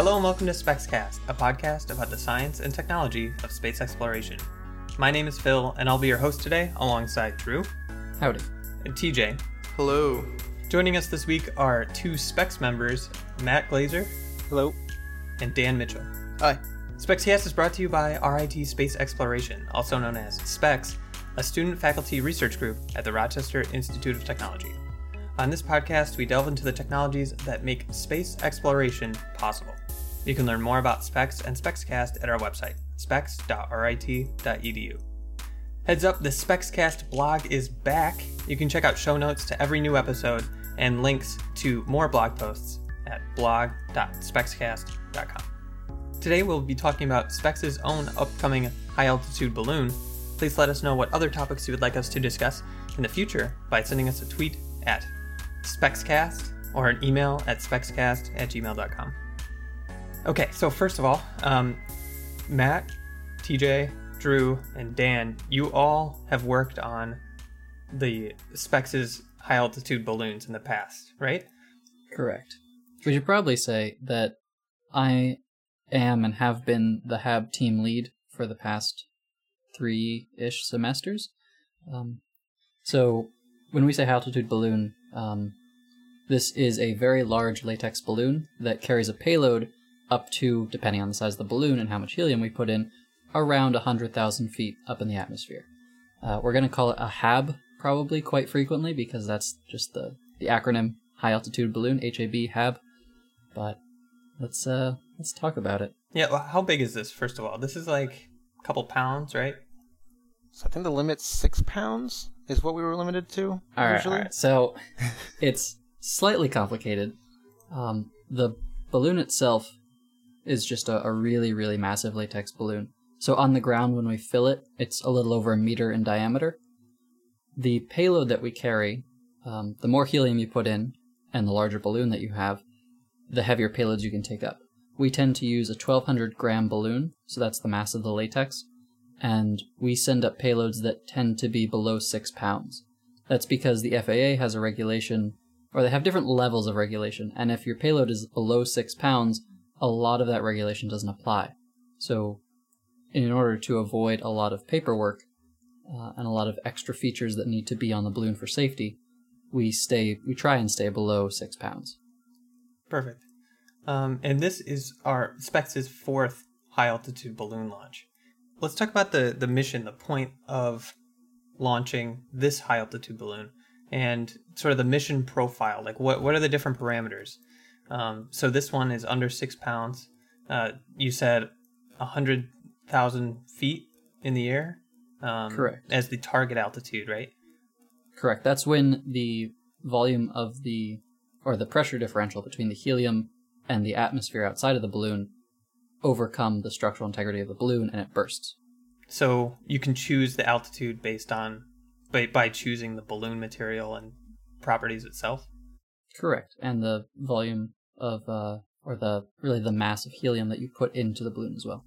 Hello and welcome to SpexCast, a podcast about the science and technology of space exploration. My name is Phil, and I'll be your host today alongside Drew Howdy. and TJ. Hello. Joining us this week are two SPEX members, Matt Glazer Hello. and Dan Mitchell. Hi. SpexCast is brought to you by RIT Space Exploration, also known as SPEX, a student faculty research group at the Rochester Institute of Technology. On this podcast, we delve into the technologies that make space exploration possible. You can learn more about SPEX and SpexCast at our website, spex.rit.edu. Heads up, the SpexCast blog is back. You can check out show notes to every new episode and links to more blog posts at blog.spexcast.com. Today we'll be talking about SPEX' own upcoming high altitude balloon. Please let us know what other topics you would like us to discuss in the future by sending us a tweet at SpexCast or an email at spexcast at gmail.com. Okay, so first of all, um, Matt, TJ, Drew, and Dan, you all have worked on the SPEX' high altitude balloons in the past, right? Correct. We should probably say that I am and have been the HAB team lead for the past three ish semesters. Um, so when we say high altitude balloon, um, this is a very large latex balloon that carries a payload up to, depending on the size of the balloon and how much helium we put in, around 100,000 feet up in the atmosphere. Uh, we're going to call it a HAB probably quite frequently because that's just the, the acronym high altitude balloon, HAB, HAB. But let's uh let's talk about it. Yeah, well, how big is this, first of all? This is like a couple pounds, right? So I think the limit's six pounds is what we were limited to All right, usually. all right. So it's slightly complicated. Um, the balloon itself is just a, a really, really massive latex balloon. So on the ground, when we fill it, it's a little over a meter in diameter. The payload that we carry, um, the more helium you put in, and the larger balloon that you have, the heavier payloads you can take up. We tend to use a 1200 gram balloon, so that's the mass of the latex, and we send up payloads that tend to be below six pounds. That's because the FAA has a regulation, or they have different levels of regulation, and if your payload is below six pounds, a lot of that regulation doesn't apply. So, in order to avoid a lot of paperwork uh, and a lot of extra features that need to be on the balloon for safety, we stay, we try and stay below six pounds. Perfect. Um, and this is our SPEX' fourth high altitude balloon launch. Let's talk about the, the mission, the point of launching this high altitude balloon, and sort of the mission profile. Like, what, what are the different parameters? Um, so, this one is under six pounds. Uh, you said a 100,000 feet in the air? Um, Correct. As the target altitude, right? Correct. That's when the volume of the or the pressure differential between the helium and the atmosphere outside of the balloon overcome the structural integrity of the balloon and it bursts. So you can choose the altitude based on by, by choosing the balloon material and properties itself. Correct. And the volume of uh or the really the mass of helium that you put into the balloon as well.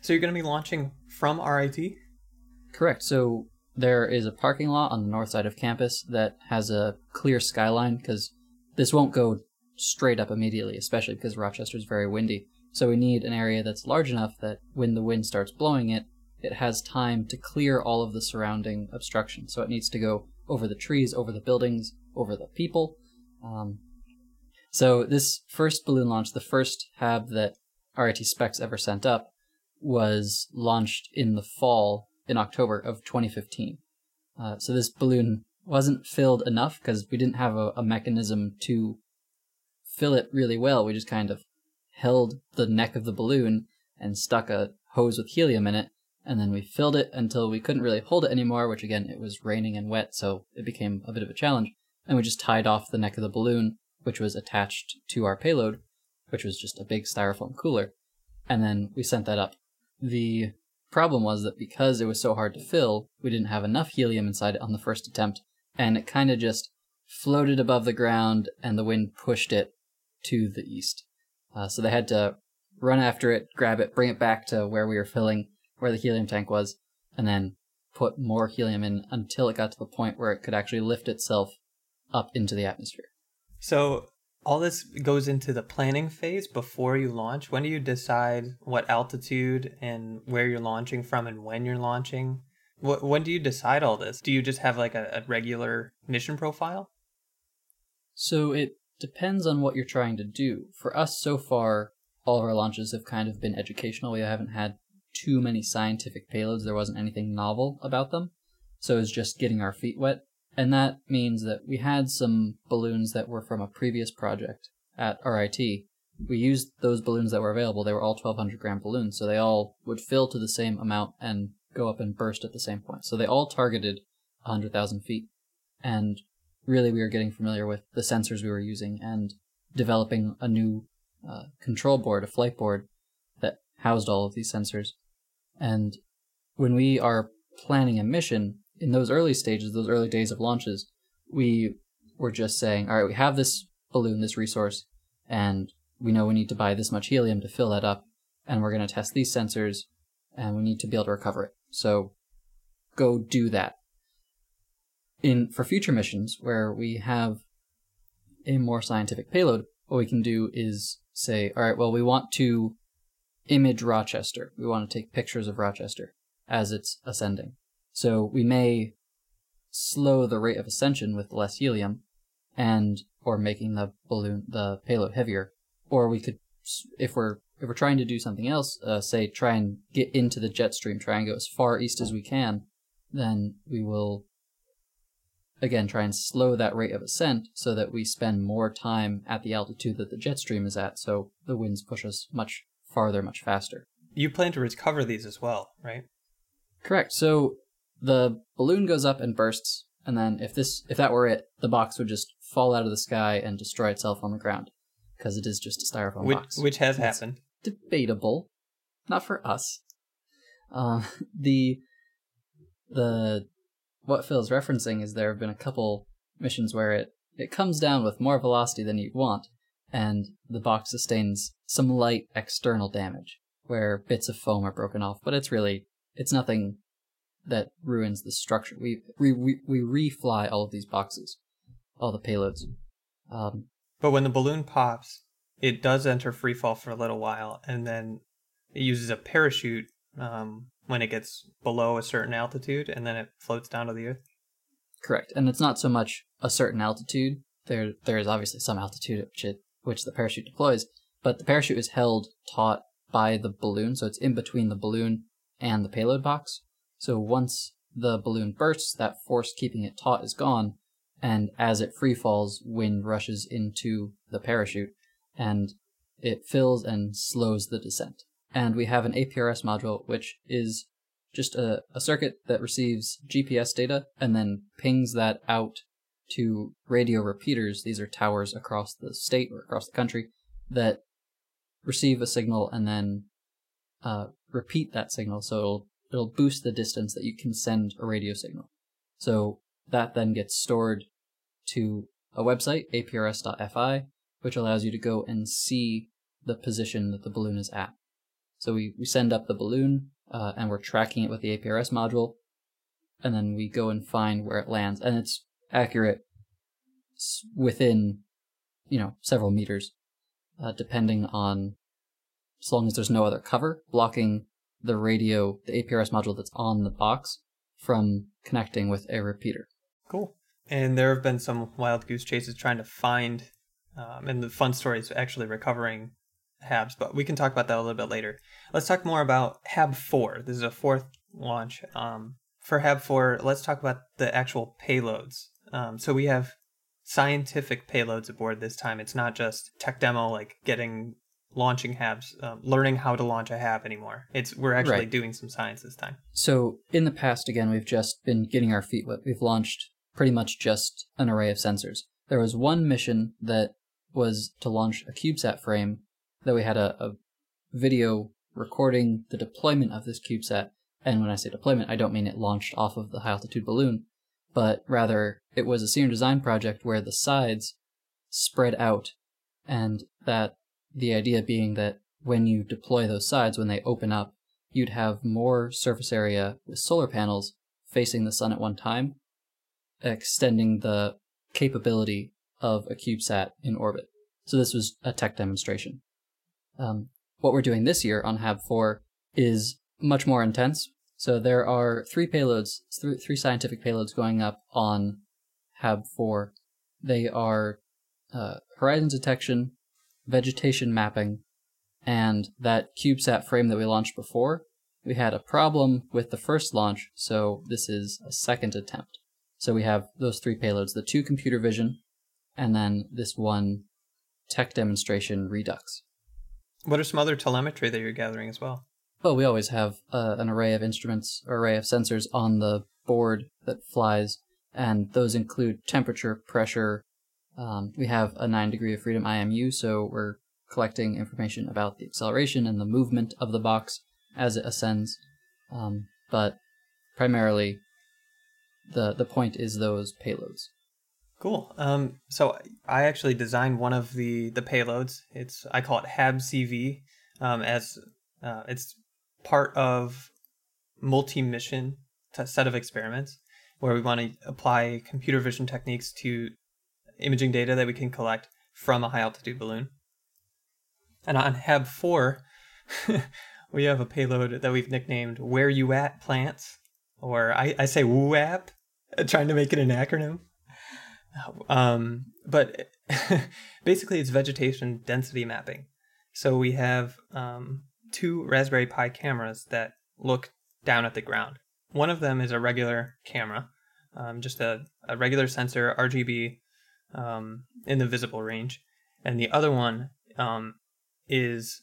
So you're going to be launching from RIT. Correct. So there is a parking lot on the north side of campus that has a clear skyline because this won't go straight up immediately, especially because Rochester is very windy. So we need an area that's large enough that when the wind starts blowing it, it has time to clear all of the surrounding obstruction. So it needs to go over the trees, over the buildings, over the people. Um, so this first balloon launch, the first HAB that RIT SPEX ever sent up, was launched in the fall in October of 2015. Uh, so this balloon wasn't filled enough because we didn't have a, a mechanism to fill it really well. We just kind of held the neck of the balloon and stuck a hose with helium in it, and then we filled it until we couldn't really hold it anymore, which again, it was raining and wet, so it became a bit of a challenge. And we just tied off the neck of the balloon, which was attached to our payload, which was just a big styrofoam cooler, and then we sent that up. The problem was that because it was so hard to fill, we didn't have enough helium inside it on the first attempt, and it kind of just floated above the ground, and the wind pushed it to the east. Uh, so they had to run after it, grab it, bring it back to where we were filling, where the helium tank was, and then put more helium in until it got to the point where it could actually lift itself up into the atmosphere. So all this goes into the planning phase before you launch. When do you decide what altitude and where you're launching from and when you're launching? Wh- when do you decide all this? Do you just have like a, a regular mission profile? So it depends on what you're trying to do. For us, so far, all of our launches have kind of been educational. We haven't had too many scientific payloads. There wasn't anything novel about them. So it's just getting our feet wet. And that means that we had some balloons that were from a previous project at RIT. We used those balloons that were available. They were all 1200 gram balloons, so they all would fill to the same amount and go up and burst at the same point. So they all targeted 100,000 feet. And really, we were getting familiar with the sensors we were using and developing a new uh, control board, a flight board that housed all of these sensors. And when we are planning a mission, in those early stages, those early days of launches, we were just saying, all right, we have this balloon, this resource, and we know we need to buy this much helium to fill that up, and we're going to test these sensors, and we need to be able to recover it. So go do that. In for future missions where we have a more scientific payload, what we can do is say, all right, well, we want to image Rochester. We want to take pictures of Rochester as it's ascending. So we may slow the rate of ascension with less helium and or making the balloon the payload heavier. Or we could if we're if we're trying to do something else uh, say try and get into the jet stream try and go as far east as we can then we will again try and slow that rate of ascent so that we spend more time at the altitude that the jet stream is at. So the winds push us much farther much faster. You plan to recover these as well, right? correct. So the balloon goes up and bursts and then if this if that were it the box would just fall out of the sky and destroy itself on the ground because it is just a styrofoam Which, box. which has That's- happened. debatable. Not for us. Um, the the what phil's referencing is there have been a couple missions where it it comes down with more velocity than you'd want and the box sustains some light external damage where bits of foam are broken off but it's really it's nothing that ruins the structure. We we we, we refly all of these boxes, all the payloads. Um, But when the balloon pops, it does enter free fall for a little while, and then it uses a parachute um, when it gets below a certain altitude, and then it floats down to the earth. correct, and it's not so much a certain altitude. There there is obviously some altitude at which it which the parachute deploys, but the parachute is held taut by the balloon, so it's in between the balloon and the payload box. So once the balloon bursts, that force keeping it taut is gone, and as it free falls, wind rushes into the parachute, and it fills and slows the descent. And we have an APRS module, which is just a, a circuit that receives GPS data and then pings that out to radio repeaters. These are towers across the state or across the country that receive a signal and then uh, repeat that signal. So it'll it'll boost the distance that you can send a radio signal. So that then gets stored to a website, aprs.fi, which allows you to go and see the position that the balloon is at. So we, we send up the balloon uh, and we're tracking it with the APRS module, and then we go and find where it lands, and it's accurate within, you know, several meters, uh, depending on, as long as there's no other cover blocking the radio, the APRS module that's on the box from connecting with a repeater. Cool. And there have been some wild goose chases trying to find, um, and the fun story is actually recovering HABs, but we can talk about that a little bit later. Let's talk more about HAB 4. This is a fourth launch. Um, for HAB 4, let's talk about the actual payloads. Um, so we have scientific payloads aboard this time. It's not just tech demo, like getting launching HABs, um, learning how to launch a HAB anymore. It's we're actually Right. doing some science this time. So in the past, again, we've just been getting our feet wet. We've launched pretty much just an array of sensors. There was one mission that was to launch a CubeSat frame that we had a, a video recording the deployment of this CubeSat. And when I say deployment, I don't mean it launched off of the high altitude balloon, but rather it was a senior design project where the sides spread out and that the idea being that when you deploy those sides, when they open up, you'd have more surface area with solar panels facing the sun at one time, extending the capability of a CubeSat in orbit. So this was a tech demonstration. Um, what we're doing this year on HAB 4 is much more intense. So there are three payloads, th- three scientific payloads going up on HAB 4. They are uh, horizon detection, vegetation mapping, and that CubeSat frame that we launched before. We had a problem with the first launch, so this is a second attempt. So we have those three payloads the two computer vision, and then this one tech demonstration Redux. What are some other telemetry that you're gathering as well? Well, we always have uh, an array of instruments, array of sensors on the board that flies, and those include temperature, pressure. Um, we have a 9 degree of freedom IMU, so we're collecting information about the acceleration and the movement of the box as it ascends. Um, but primarily, the the point is those payloads. Cool. Um, so I actually designed one of the the payloads. It's I call it HabCV, um, as uh, it's part of multi-mission set of experiments where we want to apply computer vision techniques to imaging data that we can collect from a high altitude balloon. And on HAB 4, we have a payload that we've nicknamed Where You At Plants, or I, I say WUAP, trying to make it an acronym. Um, but basically, it's vegetation density mapping. So we have um, two Raspberry Pi cameras that look down at the ground. One of them is a regular camera, um, just a, a regular sensor, RGB, um, in the visible range. And the other one um, is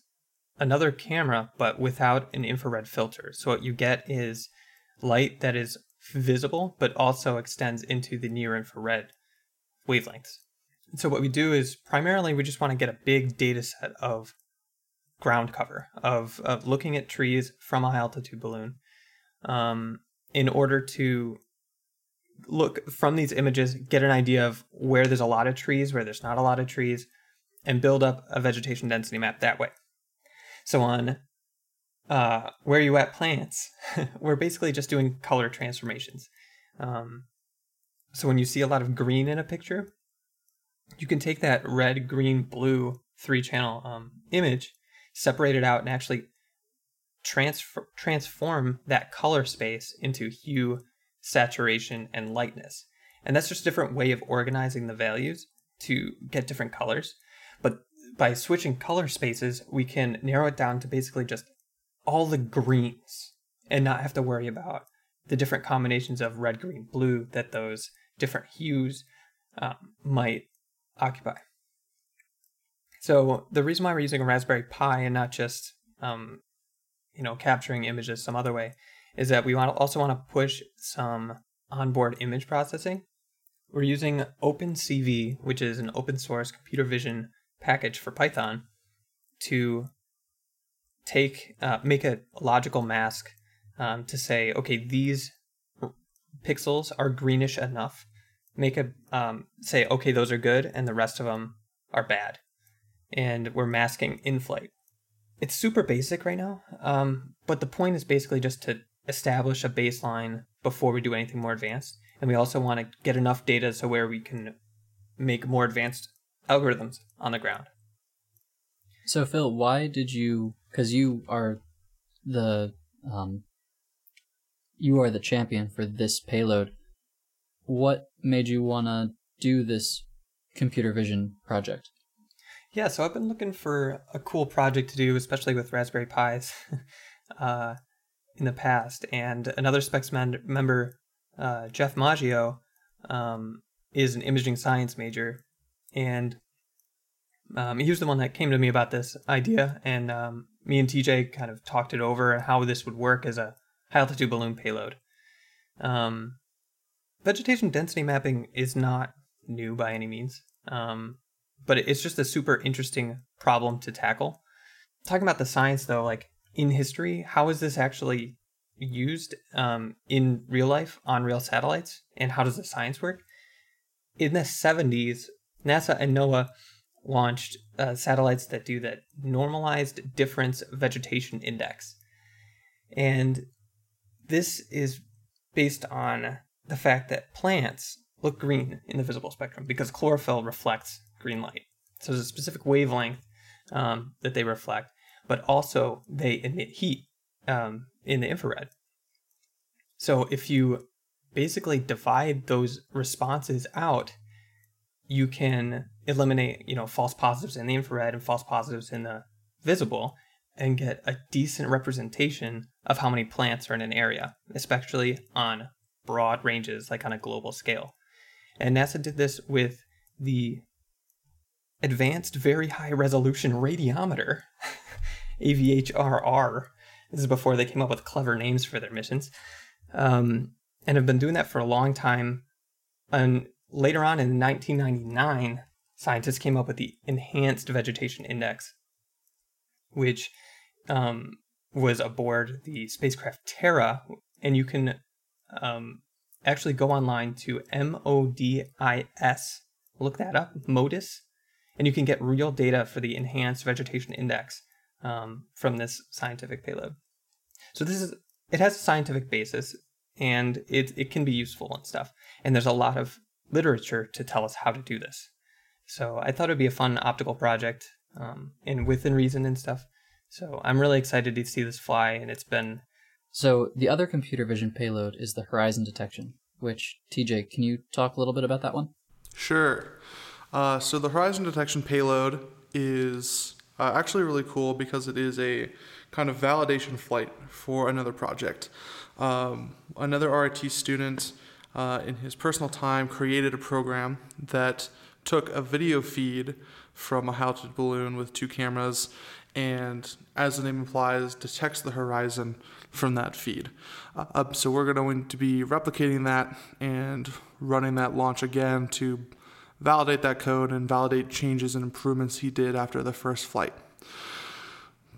another camera, but without an infrared filter. So what you get is light that is visible, but also extends into the near infrared wavelengths. So what we do is primarily we just want to get a big data set of ground cover of, of looking at trees from a high altitude balloon um, in order to look from these images, get an idea of where there's a lot of trees, where there's not a lot of trees, and build up a vegetation density map that way. So on uh, where you at plants, we're basically just doing color transformations. Um, so when you see a lot of green in a picture, you can take that red, green, blue three channel um, image, separate it out, and actually transfer, transform that color space into hue, saturation, and lightness. And that's just a different way of organizing the values to get different colors. But by switching color spaces, we can narrow it down to basically just all the greens and not have to worry about the different combinations of red, green, blue that those different hues um, might occupy. So the reason why we're using a Raspberry Pi and not just um, you know capturing images some other way is that we want also want to push some onboard image processing. We're using OpenCV, which is an open source computer vision package for Python, to take uh, make a logical mask um, to say, okay, these pixels are greenish enough. Make a um, say, okay, those are good, and the rest of them are bad, and we're masking in flight. It's super basic right now, um, but the point is basically just to establish a baseline before we do anything more advanced, and we also want to get enough data so where we can make more advanced algorithms on the ground. So Phil, why did you? Because you are the um, you are the champion for this payload. What made you want to do this computer vision project? Yeah, so I've been looking for a cool project to do, especially with Raspberry Pis, uh, in the past. And another SPEX member, uh, Jeff Maggio, um, is an imaging science major, and um, he was the one that came to me about this idea. And um, me and TJ kind of talked it over how this would work as a high altitude balloon payload. Um, vegetation density mapping is not new by any means, um, but it's just a super interesting problem to tackle. Talking about the science, though, like in history, how is this actually used um, in real life on real satellites, and how does the science work? In the 70s, NASA and NOAA launched uh, satellites that do that normalized difference vegetation index. And this is based on the fact that plants look green in the visible spectrum because chlorophyll reflects green light. So there's a specific wavelength um, that they reflect, but also they emit heat um, in the infrared. So if you basically divide those responses out, you can eliminate, you know, false positives in the infrared and false positives in the visible and get a decent representation of how many plants are in an area, especially on broad ranges, like on a global scale. And NASA did this with the Advanced Very High Resolution Radiometer, AVHRR. This is before they came up with clever names for their missions, um, and have been doing that for a long time. And later on in 1999, scientists came up with the Enhanced Vegetation Index, which um, was aboard the spacecraft Terra, and you can um, actually go online to MODIS, look that up, MODIS, and you can get real data for the Enhanced Vegetation Index um, from this scientific payload. So this is it has a scientific basis and it it can be useful and stuff. And there's a lot of literature to tell us how to do this. So I thought it'd be a fun optical project um, and within reason and stuff. So I'm really excited to see this fly, and it's been. So the other computer vision payload is the horizon detection. Which TJ, can you talk a little bit about that one? Sure. Uh, so the horizon detection payload is uh, actually really cool because it is a kind of validation flight for another project. Um, another RIT student, uh, in his personal time, created a program that took a video feed from a altitude balloon with two cameras and, as the name implies, detects the horizon from that feed. Uh, so we're going to be replicating that and running that launch again to validate that code and validate changes and improvements he did after the first flight.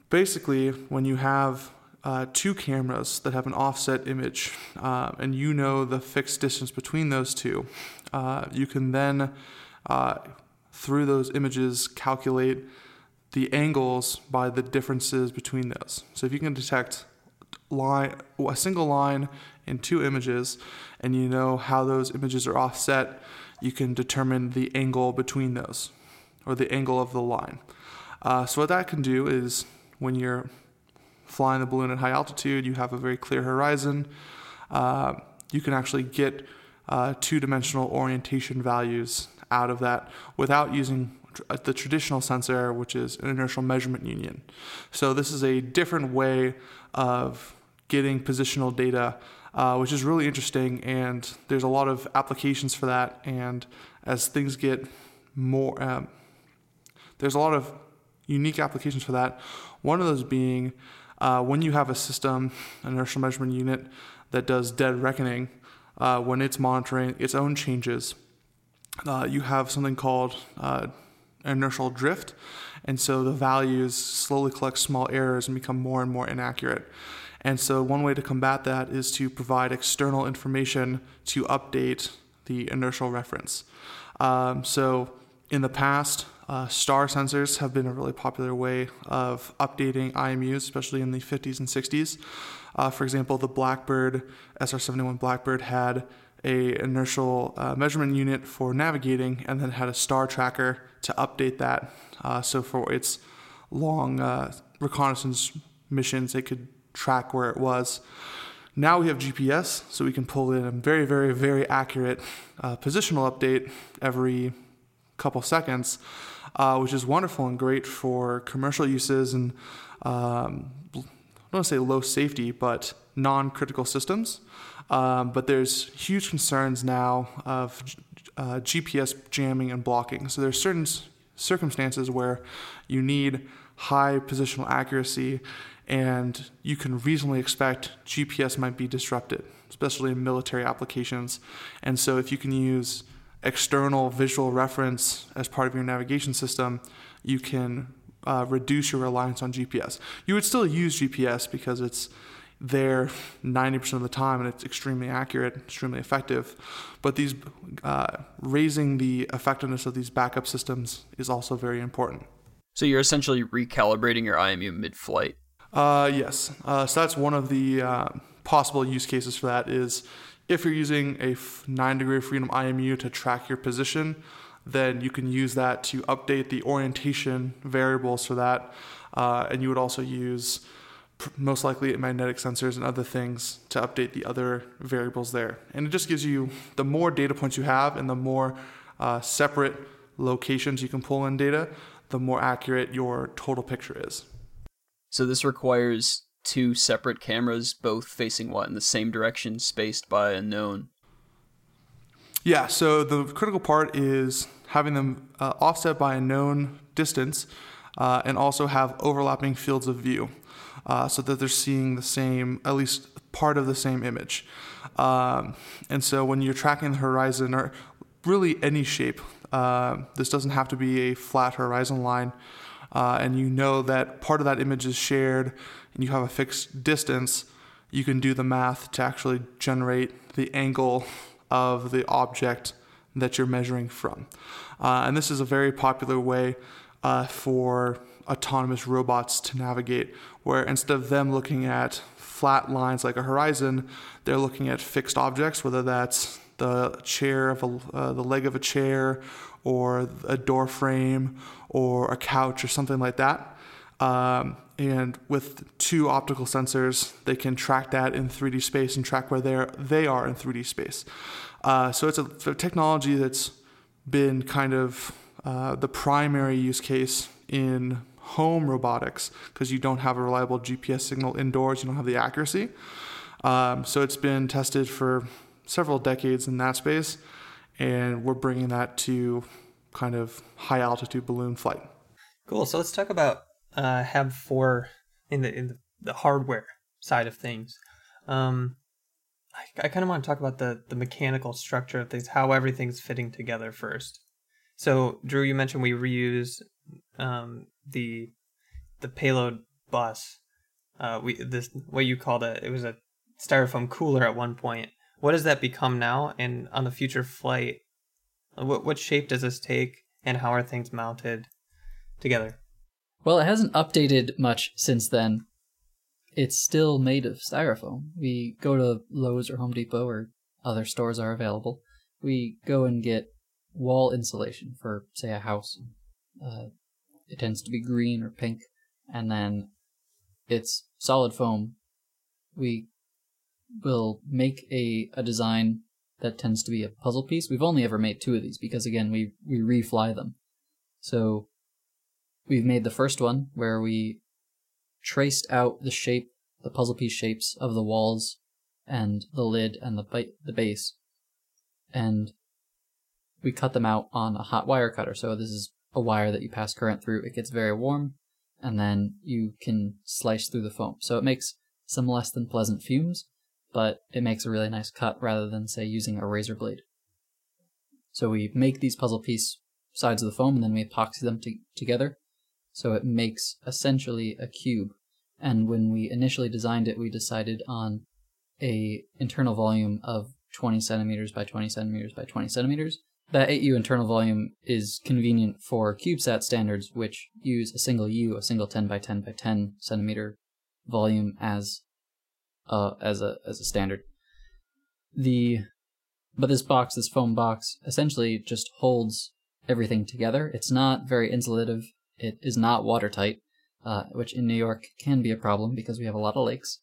Basically, when you have uh, two cameras that have an offset image uh, and you know the fixed distance between those two, uh, you can then, uh, through those images, calculate the angles by the differences between those. So if you can detect line a single line in two images and you know how those images are offset, you can determine the angle between those or the angle of the line. Uh, so what that can do is when you're flying the balloon at high altitude, you have a very clear horizon. Uh, you can actually get uh, two-dimensional orientation values out of that without using uh, the traditional sensor, which is an inertial measurement unit. So this is a different way of getting positional data, uh, which is really interesting, and there's a lot of applications for that. And as things get more, um, there's a lot of unique applications for that. One of those being uh, when you have a system, an inertial measurement unit that does dead reckoning, uh, when it's monitoring its own changes, uh, you have something called uh, inertial drift. And so the values slowly collect small errors and become more and more inaccurate. And so one way to combat that is to provide external information to update the inertial reference. Um, so in the past, uh, star sensors have been a really popular way of updating IMUs, especially in the 50s and 60s. Uh, for example, the Blackbird SR-71 Blackbird had a inertial uh, measurement unit for navigating and then had a star tracker to update that. Uh, so for its long uh, reconnaissance missions, it could track where it was. Now we have GPS, so we can pull in a very, very, very accurate uh, positional update every couple seconds, uh, which is wonderful and great for commercial uses and um, I don't want to say low safety, but non critical systems. Um, but there's huge concerns now of uh, GPS jamming and blocking. So there's certain circumstances where you need high positional accuracy and you can reasonably expect GPS might be disrupted, especially in military applications. And so if you can use external visual reference as part of your navigation system, you can uh, reduce your reliance on GPS. You would still use GPS because it's there 90% of the time and it's extremely accurate, extremely effective. But these uh, raising the effectiveness of these backup systems is also very important. So you're essentially recalibrating your IMU mid-flight. Uh, yes. Uh, so that's one of the uh, possible use cases for that is if you're using a 9 degree of freedom IMU to track your position, then you can use that to update the orientation variables for that. Uh, and you would also use pr- most likely magnetic sensors and other things to update the other variables there. And it just gives you the more data points you have and the more uh, separate locations you can pull in data, the more accurate your total picture is. So this requires two separate cameras, both facing what in the same direction, spaced by a known. Yeah, so the critical part is having them uh, offset by a known distance uh, and also have overlapping fields of view uh, so that they're seeing the same, at least part of the same image. Um, and so when you're tracking the horizon or really any shape, uh, this doesn't have to be a flat horizon line. Uh, and you know that part of that image is shared and you have a fixed distance, you can do the math to actually generate the angle of the object that you're measuring from. Uh, and this is a very popular way uh, for autonomous robots to navigate, where instead of them looking at flat lines like a horizon, they're looking at fixed objects, whether that's the chair of a, uh, the leg of a chair, or a door frame, or a couch, or something like that. Um, and with two optical sensors, they can track that in 3D space and track where they're, they are in 3D space. Uh, so it's a, a, technology that's been kind of uh, the primary use case in home robotics because you don't have a reliable GPS signal indoors, you don't have the accuracy. Um, so it's been tested for several decades in that space, and we're bringing that to kind of high altitude balloon flight. Cool. So let's talk about uh, Hab four in the in the, hardware side of things. Um, I, I kind of want to talk about the the mechanical structure of things, how everything's fitting together first. So, Drew, you mentioned we reuse um, the the payload bus. Uh, we this what you called it. It was a styrofoam cooler at one point. What does that become now? And on the future flight, what what shape does this take? And how are things mounted together? Well, it hasn't updated much since then. It's still made of styrofoam. We go to Lowe's or Home Depot or other stores are available. We go and get wall insulation for, say, a house. Uh, it tends to be green or pink, and then it's solid foam. We will make a, a design that tends to be a puzzle piece. We've only ever made two of these because, again, we, we refly them. So We've made the first one where we traced out the shape, the puzzle piece shapes of the walls and the lid and the ba- the base, and we cut them out on a hot wire cutter. So this is a wire that you pass current through. It gets very warm, and then you can slice through the foam. So it makes some less than pleasant fumes, but it makes a really nice cut rather than say using a razor blade. So we make these puzzle piece sides of the foam and then we epoxy them to- together so it makes essentially a cube. And when we initially designed it, we decided on a internal volume of 20 centimeters by 20 centimeters by 20 centimeters. That 8U internal volume is convenient for CubeSat standards, which use a single U, a single 10 by 10 by 10 centimeter volume as uh, as a as a standard. The but this box, this foam box, essentially just holds everything together. It's not very insulative it is not watertight, uh, which in New York can be a problem because we have a lot of lakes.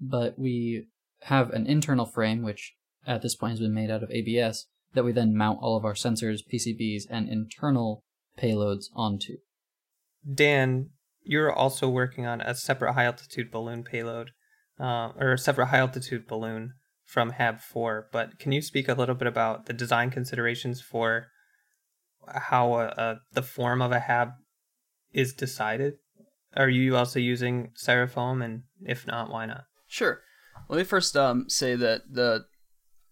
But we have an internal frame, which at this point has been made out of ABS, that we then mount all of our sensors, PCBs, and internal payloads onto. Dan, you're also working on a separate high altitude balloon payload, uh, or a separate high altitude balloon from HAB 4. But can you speak a little bit about the design considerations for how a, a, the form of a HAB is decided? Are you also using styrofoam, and if not, why not? Sure. Let me first um, say that the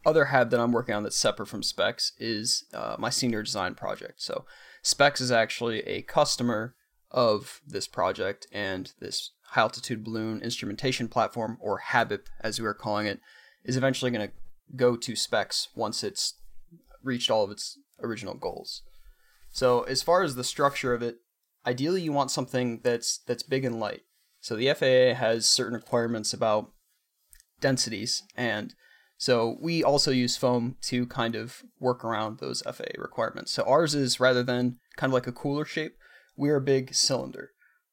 other hab that I'm working on that's separate from SPEX is uh, my senior design project. So SPEX is actually a customer of this project, and this high altitude balloon instrumentation platform, or HABIP as we are calling it, is eventually going to go to SPEX once it's reached all of its original goals. So as far as the structure of it, ideally you want something that's that's big and light. So the FAA has certain requirements about densities and So we also use foam to kind of work around those FAA requirements. So ours is rather than kind of like a cooler shape, we're a big cylinder.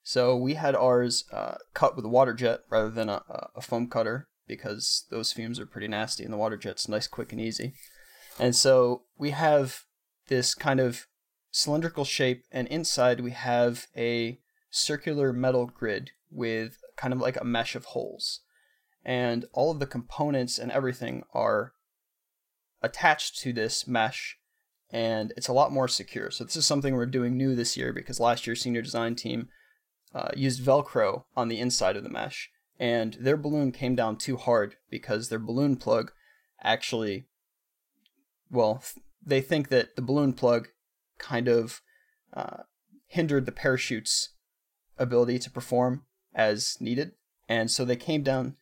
So we had ours uh, cut with a water jet rather than a, a foam cutter because those fumes are pretty nasty and the water jet's nice, quick, and easy. And so we have this kind of cylindrical shape, and inside we have a circular metal grid with kind of like a mesh of holes. And all of the components and everything are attached to this mesh, and it's a lot more secure. So, this is something we're doing new this year because last year, senior design team uh, used Velcro on the inside of the mesh, and their balloon came down too hard because their balloon plug actually, well, they think that the balloon plug kind of uh, hindered the parachute's ability to perform as needed, and so they came down.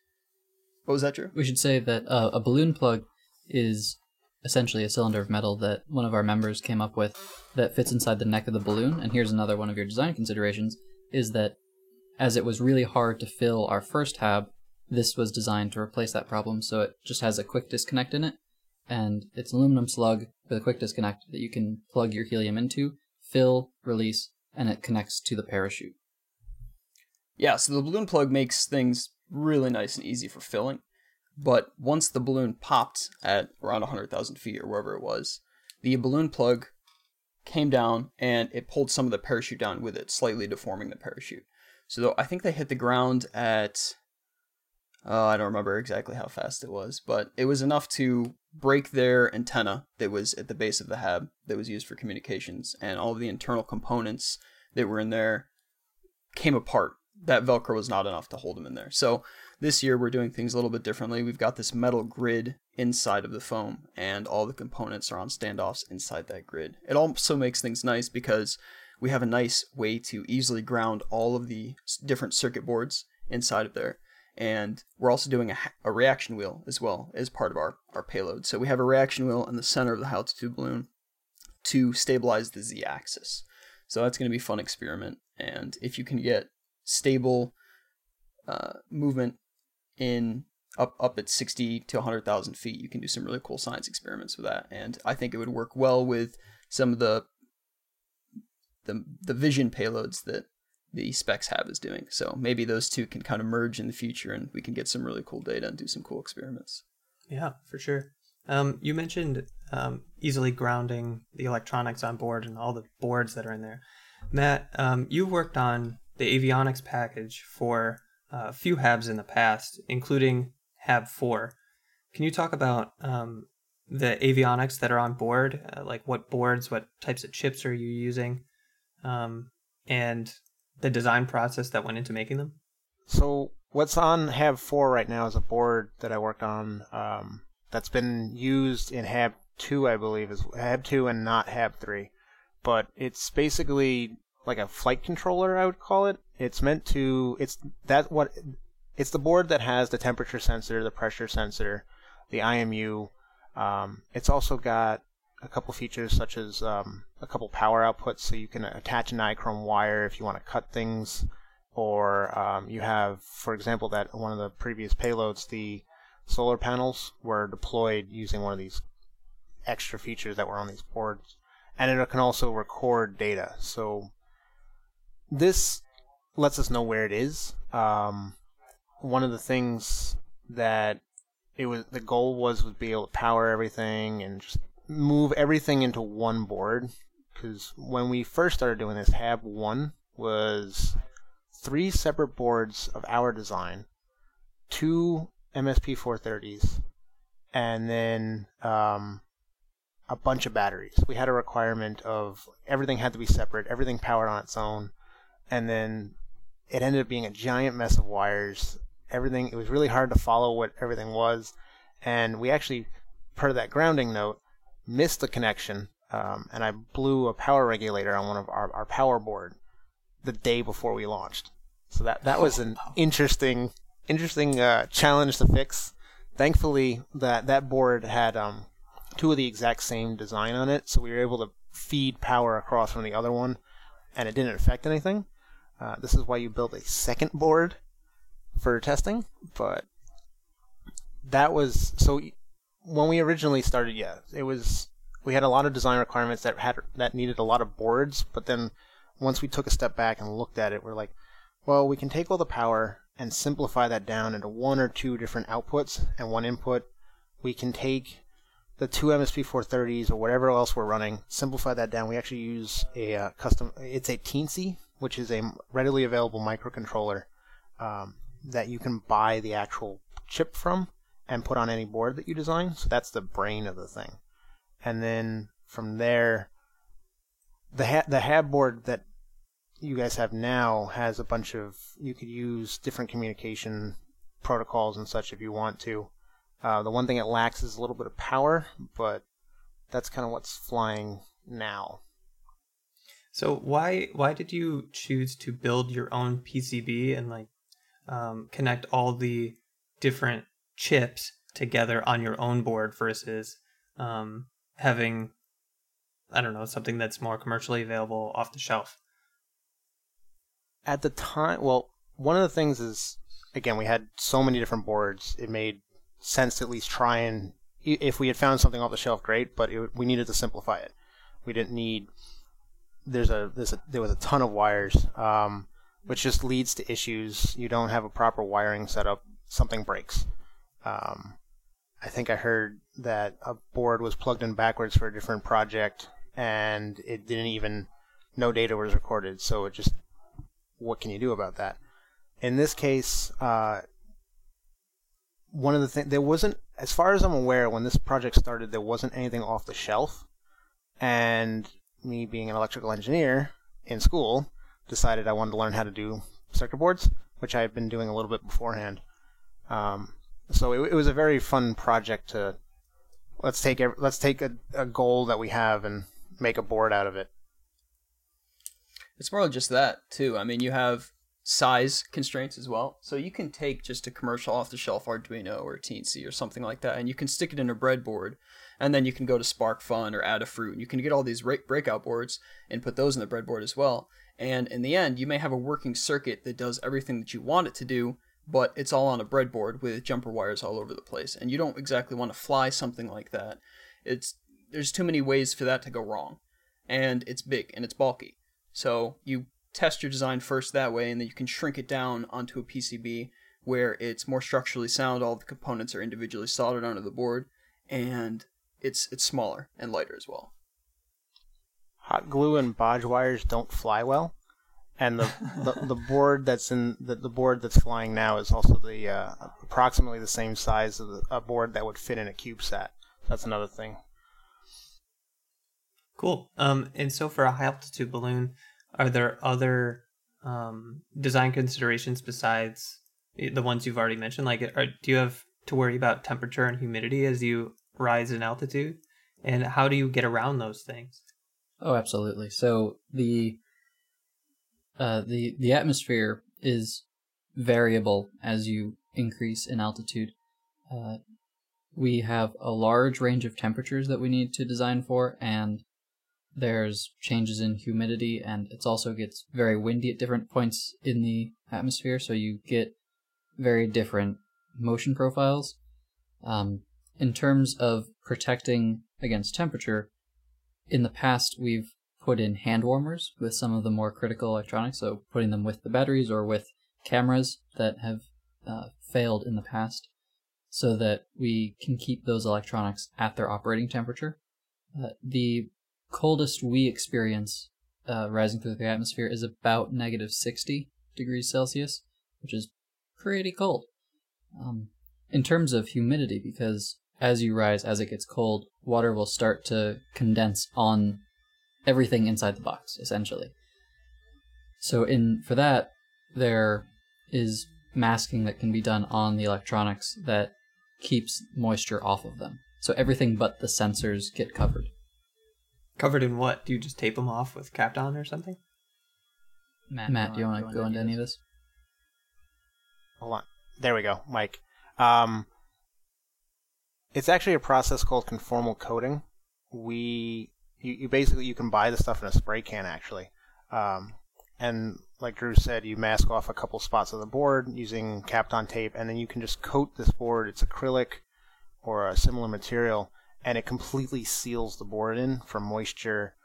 What was that, Drew? We should say that uh, a balloon plug is essentially a cylinder of metal that one of our members came up with that fits inside the neck of the balloon. And here's another one of your design considerations is that as it was really hard to fill our first hab, this was designed to replace that problem. So it just has a quick disconnect in it, and it's an aluminum slug with a quick disconnect that you can plug your helium into, fill, release, and it connects to the parachute. Yeah, so the balloon plug makes things really nice and easy for filling. But once the balloon popped at around 100,000 feet or wherever it was, the balloon plug came down and it pulled some of the parachute down with it, slightly deforming the parachute. So I think they hit the ground at oh, I don't remember exactly how fast it was, but it was enough to break their antenna that was at the base of the hab that was used for communications, and all of the internal components that were in there came apart. That Velcro was not enough to hold them in there. So this year we're doing things a little bit differently. We've got this metal grid inside of the foam, and all the components are on standoffs inside that grid. It also makes things nice because we have a nice way to easily ground all of the different circuit boards inside of there. And we're also doing a, a reaction wheel as well as part of our, our payload. So we have a reaction wheel in the center of the high altitude balloon to stabilize the z axis. So that's going to be a fun experiment. And if you can get stable uh, movement in up up at 60 to 100,000 feet, you can do some really cool science experiments with that. And I think it would work well with some of the the the vision payloads that the SPEX hab is doing. So maybe those two can kind of merge in the future, and we can get some really cool data and do some cool experiments. Yeah, for sure. Um, you mentioned um, easily grounding the electronics on board and all the boards that are in there. Matt, um, you worked on the avionics package for a few HABs in the past, including HAB 4. Can you talk about um, the avionics that are on board? Uh, like what boards, what types of chips are you using? um, and the design process that went into making them? So what's on Hab 4 right now is a board that I worked on um, that's been used in Hab 2, I believe, is Hab 2 and not Hab 3. But it's basically like a flight controller, I would call it. It's meant to it's that what it's the board that has the temperature sensor, the pressure sensor, the IMU. Um, it's also got a couple features such as um, a couple power outputs, so you can attach a nichrome wire if you want to cut things, or um, you have, for example, that one of the previous payloads, the solar panels were deployed using one of these extra features that were on these boards, and it can also record data. So this lets us know where it is. Um, one of the things that it was the goal was would be able to power everything and just move everything into one board because when we first started doing this, Hab 1 was three separate boards of our design, two MSP 430s, and then um, a bunch of batteries. We had a requirement of everything had to be separate, everything powered on its own, and then it ended up being a giant mess of wires. Everything it was really hard to follow what everything was, and we actually, part of that grounding note, missed the connection, um, and I blew a power regulator on one of our, our power board the day before we launched. So that that was an interesting interesting uh, challenge to fix. Thankfully, that that board had um, two of the exact same design on it, so we were able to feed power across from the other one, and it didn't affect anything. Uh, this is why you build a second board for testing, but that was so when we originally started, yeah, it was we had a lot of design requirements that had that needed a lot of boards, but then once we took a step back and looked at it, we're like, well, we can take all the power and simplify that down into one or two different outputs and one input. We can take the two MSP 430s or whatever else we're running, simplify that down. We actually use a uh, custom. It's a Teensy, which is a readily available microcontroller um, that you can buy the actual chip from and put on any board that you design. So that's the brain of the thing. And then from there, the ha- the HAB board that you guys have now has a bunch of you could use different communication protocols and such if you want to. Uh, the one thing it lacks is a little bit of power, but that's kind of what's flying now. So why why did you choose to build your own PCB and like um, connect all the different chips together on your own board versus um, having I don't know something that's more commercially available off the shelf? At the time, well, one of the things is again we had so many different boards. It made sense to at least try and if we had found something off the shelf, great. But it, we needed to simplify it. We didn't need there's a there's a there was a ton of wires, um, which just leads to issues. You don't have a proper wiring setup, something breaks. Um, I think I heard that a board was plugged in backwards for a different project, and it didn't even no data was recorded. So it just what can you do about that? In this case, uh, one of the things there wasn't, as far as I'm aware, when this project started, there wasn't anything off the shelf, and me being an electrical engineer in school, decided I wanted to learn how to do circuit boards, which I had been doing a little bit beforehand. Um, so it, it, was a very fun project to let's take a, let's take a, a goal that we have and make a board out of it. It's more than just that too. I mean, you have size constraints as well. So you can take just a commercial off the shelf Arduino or Teensy or something like that, and you can stick it in a breadboard, and then you can go to SparkFun or Adafruit, and you can get all these breakout boards and put those in the breadboard as well. And in the end, you may have a working circuit that does everything that you want it to do, but it's all on a breadboard with jumper wires all over the place, and you don't exactly want to fly something like that. It's there's too many ways for that to go wrong, and it's big and it's bulky. So you test your design first that way, and then you can shrink it down onto a PCB where it's more structurally sound. All the components are individually soldered onto the board, and it's it's smaller and lighter as well. Hot glue and bodge wires don't fly well, and the the, the board that's in the, the board that's flying now is also the uh, approximately the same size of the, a board that would fit in a CubeSat. That's another thing. Cool. Um, and so for a high altitude balloon, are there other um, design considerations besides the ones you've already mentioned? Like, are, do you have to worry about temperature and humidity as you rise in altitude? And how do you get around those things? Oh, absolutely. So the uh, the the atmosphere is variable as you increase in altitude. Uh, we have a large range of temperatures that we need to design for, and there's changes in humidity and it also gets very windy at different points in the atmosphere so you get very different motion profiles um, in terms of protecting against temperature in the past we've put in hand warmers with some of the more critical electronics so putting them with the batteries or with cameras that have uh, failed in the past so that we can keep those electronics at their operating temperature uh, the coldest we experience uh, rising through the atmosphere is about negative 60 degrees Celsius, which is pretty cold. Um, in terms of humidity, because as you rise, as it gets cold, water will start to condense on everything inside the box, essentially. So, in for that, there is masking that can be done on the electronics that keeps moisture off of them. So everything but the sensors get covered. Covered in what? Do you just tape them off with Kapton or something? Matt, Matt do you want to go into any of this? Hold on. There we go, Mike. Um, it's actually a process called conformal coating. We you, you basically you can buy the stuff in a spray can actually, um, and like Drew said, you mask off a couple spots of the board using Kapton tape, and then you can just coat this board. It's acrylic or a similar material, and it completely seals the board in from moisture.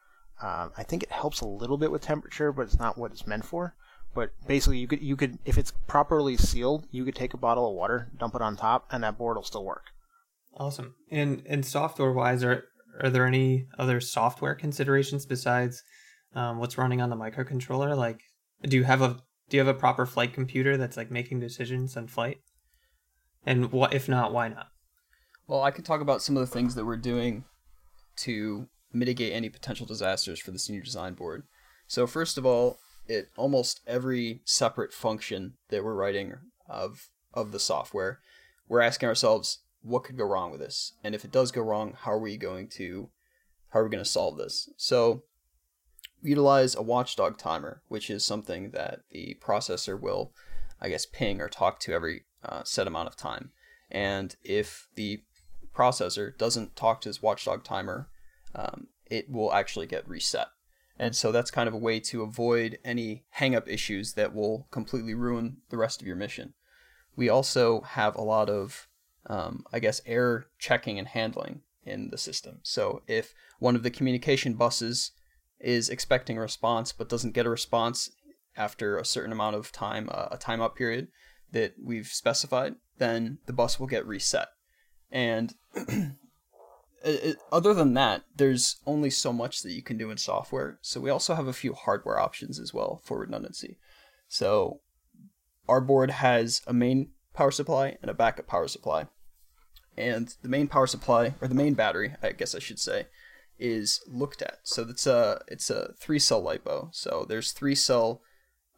Um, I think it helps a little bit with temperature, but it's not what it's meant for. But basically, you could you could if it's properly sealed, you could take a bottle of water, dump it on top, and that board will still work. Awesome. And and software wise, are are there any other software considerations besides um, what's running on the microcontroller? Like, do you have a do you have a proper flight computer that's like making decisions on flight? And what if not, why not? Well, I could talk about some of the things that we're doing to mitigate any potential disasters for the senior design board. So first of all, it almost every separate function that we're writing of of the software, we're asking ourselves what could go wrong with this, and if it does go wrong, how are we going to how are we going to solve this? So utilize a watchdog timer, which is something that the processor will, I guess, ping or talk to every uh, set amount of time. And if the processor doesn't talk to his watchdog timer, um, it will actually get reset. And so that's kind of a way to avoid any hang-up issues that will completely ruin the rest of your mission. We also have a lot of, um, I guess, error checking and handling in the system. So if one of the communication buses is expecting a response but doesn't get a response after a certain amount of time, uh, a timeout period that we've specified, then the bus will get reset. And other than that, there's only so much that you can do in software. So we also have a few hardware options as well for redundancy. So our board has a main power supply and a backup power supply. And the main power supply, or the main battery, I guess I should say, is looked at. So it's a it's a three cell LiPo. So there's three cell,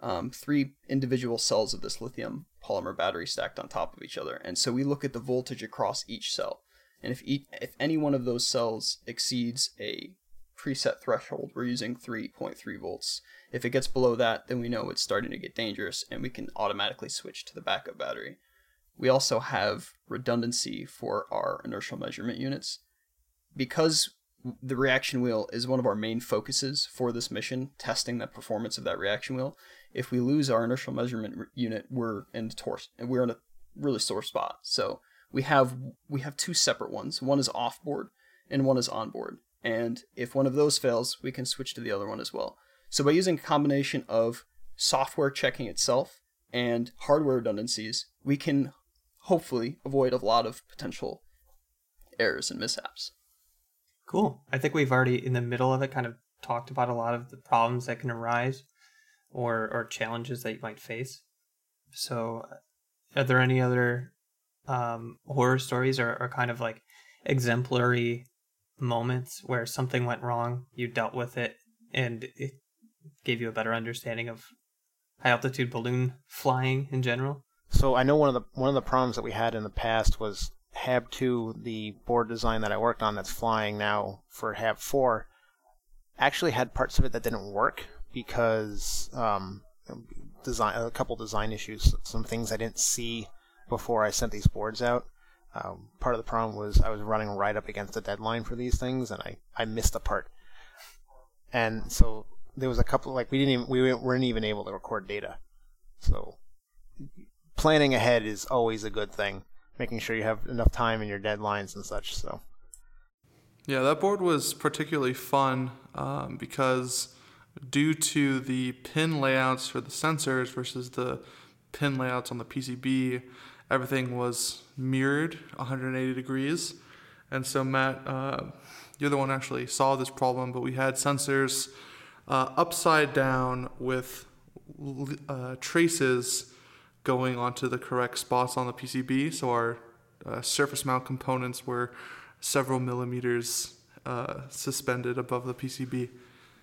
um, three individual cells of this lithium polymer battery stacked on top of each other. And so we look at the voltage across each cell. And if each, if any one of those cells exceeds a preset threshold, we're using 3.3 volts. If it gets below that, then we know it's starting to get dangerous and we can automatically switch to the backup battery. We also have redundancy for our inertial measurement units. Because the reaction wheel is one of our main focuses for this mission, testing the performance of that reaction wheel. If we lose our inertial measurement unit, we're in the tor- we're in a really sore spot. So we have we have two separate ones. One is off board and one is on board. And if one of those fails, we can switch to the other one as well. So by using a combination of software checking itself and hardware redundancies, we can hopefully avoid a lot of potential errors and mishaps. Cool. I think we've already in the middle of it kind of talked about a lot of the problems that can arise or or challenges that you might face. So are there any other um, horror stories are, are kind of like exemplary moments where something went wrong, you dealt with it, and it gave you a better understanding of high altitude balloon flying in general. So I know one of the one of the problems that we had in the past was Hab two, the board design that I worked on that's flying now for Hab four, actually had parts of it that didn't work because um, design a couple design issues, some things I didn't see before I sent these boards out. Um, part of the problem was I was running right up against the deadline for these things, and I, I missed a part. And so there was a couple like we didn't even we weren't even able to record data. So planning ahead is always a good thing, making sure you have enough time in your deadlines and such. So. Yeah, that board was particularly fun um, because due to the pin layouts for the sensors versus the pin layouts on the PCB, everything was mirrored 180 degrees. And so, Matt, uh, you're the one actually saw this problem, but we had sensors uh, upside down with uh, traces going onto the correct spots on the PCB. So our uh, surface mount components were several millimeters uh, suspended above the PCB.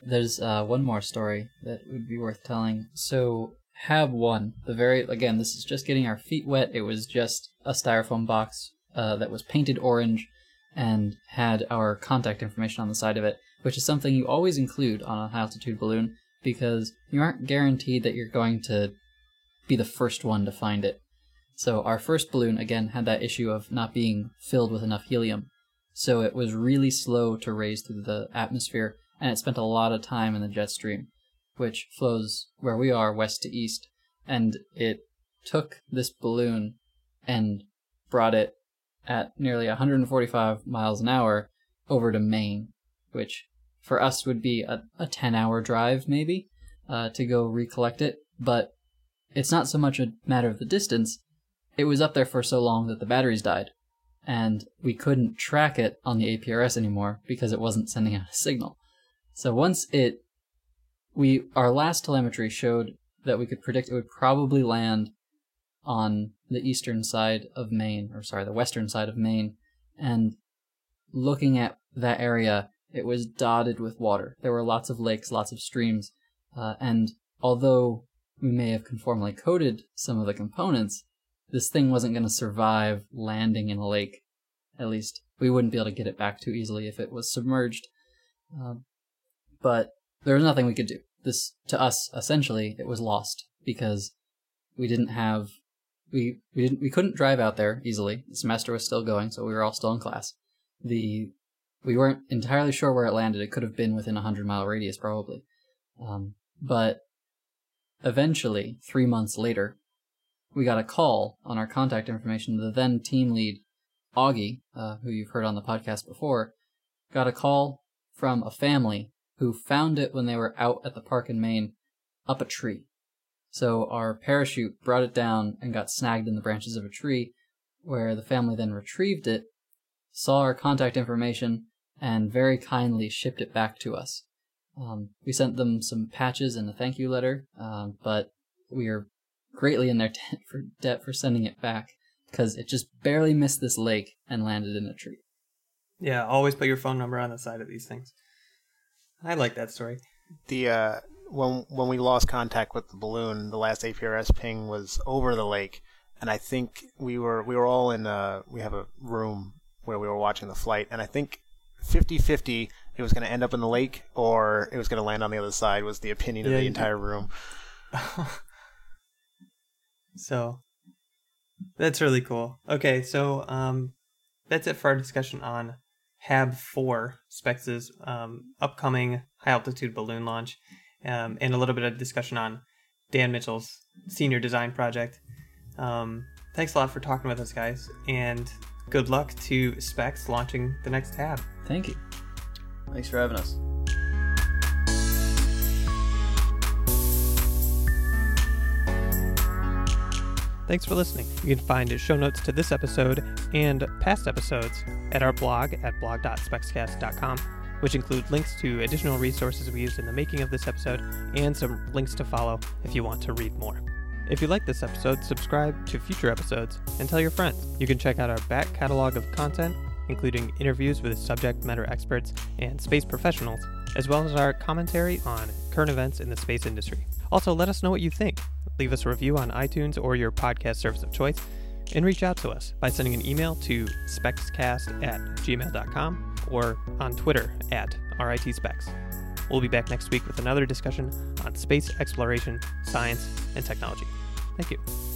There's uh, one more story that would be worth telling. So HAB one, the very again, this is just getting our feet wet. It was just a styrofoam box uh, that was painted orange and had our contact information on the side of it, which is something you always include on a high altitude balloon because you aren't guaranteed that you're going to be the first one to find it. So our first balloon again had that issue of not being filled with enough helium. So it was really slow to raise through the atmosphere and it spent a lot of time in the jet stream which flows where we are west to east, and it took this balloon and brought it at nearly 145 miles an hour over to Maine, which for us would be a, a 10 hour drive maybe uh, to go recollect it. But it's not so much a matter of the distance, it was up there for so long that the batteries died. And we couldn't track it on the APRS anymore because it wasn't sending out a signal. So once it, we, our last telemetry showed that we could predict it would probably land on the eastern side of Maine, or sorry, the western side of Maine. And looking at that area, it was dotted with water. There were lots of lakes, lots of streams. Uh, and although we may have conformally coated some of the components, this thing wasn't going to survive landing in a lake. At least we wouldn't be able to get it back too easily if it was submerged. Um, but there was nothing we could do. This, to us, essentially, it was lost because we didn't have, we, we didn't, we couldn't drive out there easily. The semester was still going, so we were all still in class. The, we weren't entirely sure where it landed. It could have been within a hundred mile radius, probably. Um, but eventually, three months later, we got a call on our contact information. The then team lead, Augie, uh, who you've heard on the podcast before, got a call from a family who found it when they were out at the park in Maine up a tree. So our parachute brought it down and got snagged in the branches of a tree, where the family then retrieved it, saw our contact information, and very kindly shipped it back to us. Um, we sent them some patches and a thank you letter, um, but we are greatly in their debt for debt for sending it back because it just barely missed this lake and landed in a tree. Yeah, always put your phone number on the side of these things. I like that story. The uh, when when we lost contact with the balloon, the last APRS ping was over the lake, and I think we were we were all in uh we have a room where we were watching the flight, and I think 50-50 it was going to end up in the lake or it was going to land on the other side was the opinion Yeah, of the you- entire room. so that's really cool. Okay, so um, that's it for our discussion on HAB 4 Spex's um, upcoming high altitude balloon launch, um, and a little bit of discussion on Dan Mitchell's senior design project. Um, thanks a lot for talking with us, guys, and good luck to SPEX launching the next HAB. Thank you. Thanks for having us. Thanks for listening. You can find show notes to this episode and past episodes at our blog at blog.spexcast.com, which include links to additional resources we used in the making of this episode and some links to follow if you want to read more. If you like this episode, subscribe to future episodes and tell your friends. You can check out our back catalog of content, including interviews with subject matter experts and space professionals, as well as our commentary on current events in the space industry. Also, let us know what you think. Leave us a review on iTunes or your podcast service of choice, and reach out to us by sending an email to spexcast at gmail.com or on Twitter at RITSPEX. We'll be back next week with another discussion on space exploration, science, and technology. Thank you.